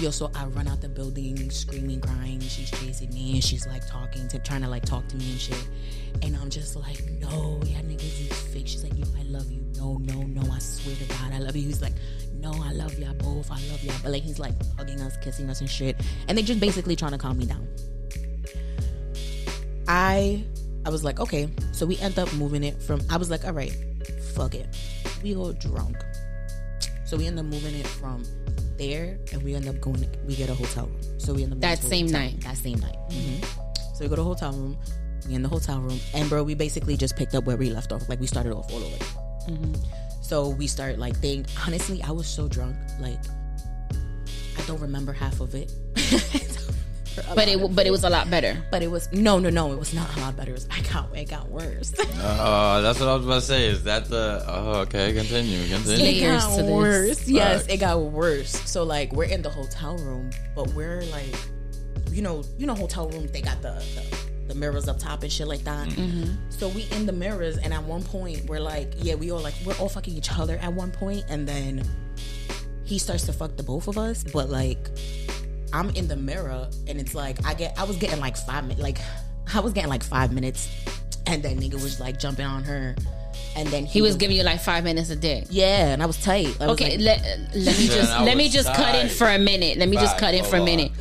yo, so I run out the building screaming, crying. She's chasing me and she's like talking to, trying to like talk to me and shit. And I'm just like, no, yeah, niggas, you fake. She's like, yo, I love you. No, no, no, I swear to God, I love you. He's like, no, I love y'all both. I love y'all. But like, he's like hugging us, kissing us and shit. And they just basically trying to calm me down. I, I was like, okay. So we end up moving it from, I was like, all right, fuck it. We all drunk. So we end up moving it from there and we end up going we get a hotel room. So we end up that same night. That same night. Mm-hmm. so we go to a hotel room. We in the hotel room. And bro we basically just picked up where we left off. Like we started off all over. Mm-hmm. so we start like think honestly i was so drunk. Like i don't remember half of it but it but it was a lot better. But it was no no no it was not a lot better. It, was, I got it got worse. Oh, uh, that's what I was about to say. Is that the? Oh, okay. Continue. Continue. It got worse. Yes, Facts. it got worse. So like we're in the hotel room, but we're like, you know, you know, hotel rooms they got the, the the mirrors up top and shit like that. Mm-hmm. So we in the mirrors, and at one point we're like, yeah, we all like we're all fucking each other at one point, and then he starts to fuck the both of us, but like I'm in the mirror and it's like I get I was getting like five minutes like I was getting like five minutes and that nigga was like jumping on her and then he, he was, was, giving you like five minutes a day. Yeah, and I was tight. I okay, like, let, let me just let me just tight. cut in for a minute. Let me just cut in for a minute.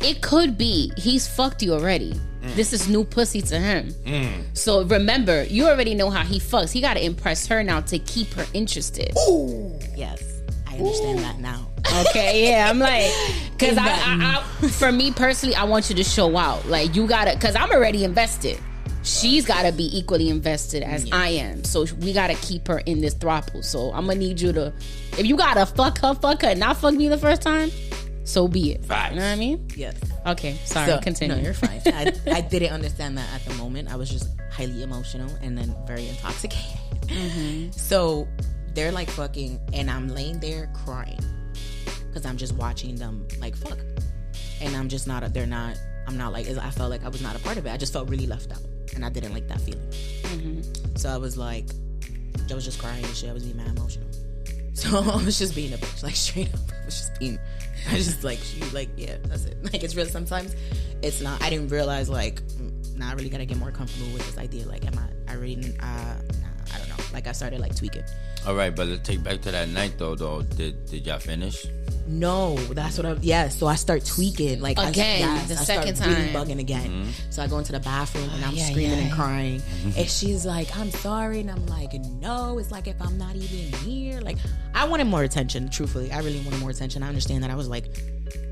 It could be he's fucked you already. Mm. This is new pussy to him. Mm. So remember, you already know how he fucks. He got to impress her now to keep her interested. Ooh. Yes, I understand Ooh. that now. Okay, yeah, I'm like, because I, I, I, for me personally, I want you to show out. Like, you gotta, because I'm already invested. She's gotta be equally invested as yeah. I am. So we gotta keep her in this throuple. So I'm gonna need you to, if you gotta fuck her, fuck her, not fuck me the first time, so be it. Right. You know what I mean? Yes. Okay, sorry, so, continue. No, you're fine. I, I didn't understand that at the moment. I was just highly emotional and then very intoxicated. Mm-hmm. So they're like fucking, and I'm laying there crying because I'm just watching them like fuck, and I'm just not. They're not. I'm not like. I felt like I was not a part of it. I just felt really left out, and I didn't like that feeling. Mm-hmm. So I was like, I was just crying and shit. I was being mad emotional. So I was just being a bitch, like straight up. I was just being. I just like she like yeah, that's it. Like it's real. Sometimes it's not. I didn't realize like. Now I really gotta get more comfortable with this idea. Like, am I? I really. Uh, nah, I don't know. Like I started like tweaking. All right, but let's take back to that night though. Though, did did y'all finish? No, that's what I'm. Yeah, so I start tweaking like again I, yes, the I second time, really bugging again. Mm-hmm. So I go into the bathroom and I'm yeah, screaming yeah. and crying, mm-hmm. and she's like, "I'm sorry," and I'm like, "No, it's like if I'm not even here." Like I wanted more attention. Truthfully, I really wanted more attention. I understand that I was like,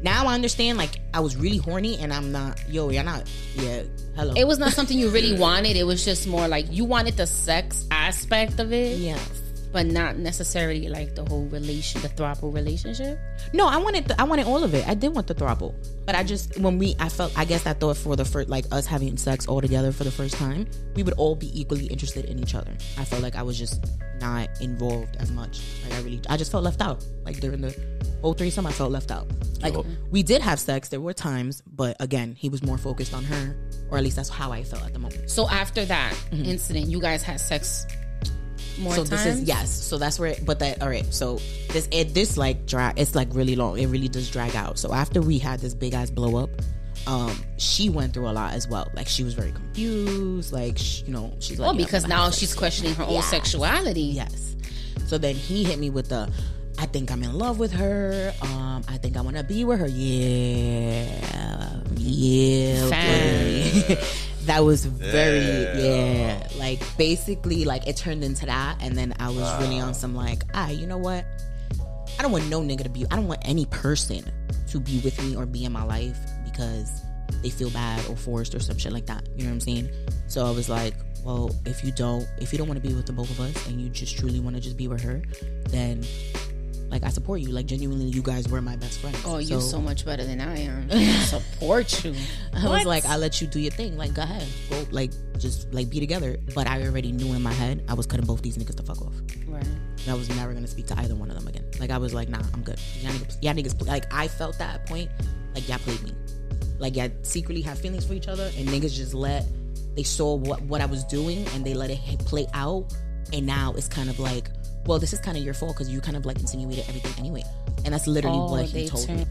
now I understand. Like I was really horny, and I'm not. Yo, you're not. Yeah, hello. It was not something you really wanted. It was just more like you wanted the sex aspect of it. Yes but not necessarily like the whole relation, the throuple relationship. No, I wanted, the, I wanted all of it. I did want the throuple, but I just when we, I felt, I guess I thought for the first, like us having sex all together for the first time, we would all be equally interested in each other. I felt like I was just not involved as much. Like I really, I just felt left out. Like during the whole threesome, I felt left out. Like we did have sex. There were times, but again, he was more focused on her, or at least that's how I felt at the moment. So after that mm-hmm. incident, you guys had sex more so times? this is yes so that's where it, but that all right so this it this like drag it's like really long it really does drag out so after we had this big ass blow up um she went through a lot as well like she was very confused like she, you know she's like oh because now she's questioning her own sexuality yes so then he hit me with the I think I'm in love with her. Um, I think I want to be with her. Yeah, yeah. that was very yeah. yeah. Like basically like it turned into that and then i was wow. really on some like ah you know what? I don't want no nigga to be i don't want any person to be with me or be in my life because they feel bad or forced or some shit like that. You know what i'm saying? So i was like well if you don't if you don't want to be with the both of us and you just truly want to just be with her then like I support you. Like genuinely, you guys were my best friends. Oh, you're so much better than I am. support you. I what? was like, I let you do your thing. Like, go ahead, go. Like, just like be together. But I already knew in my head I was cutting both these niggas the fuck off. Right. And I was never gonna speak to either one of them again. Like I was like, nah, I'm good. Y'all niggas, y'all niggas like I felt that point. Like y'all played me. Like y'all secretly have feelings for each other, and niggas just let they saw what what I was doing and they let it play out. And now it's kind of like well, this is kind of your fault because you kind of like insinuated everything anyway. and that's literally oh, what he told turn- me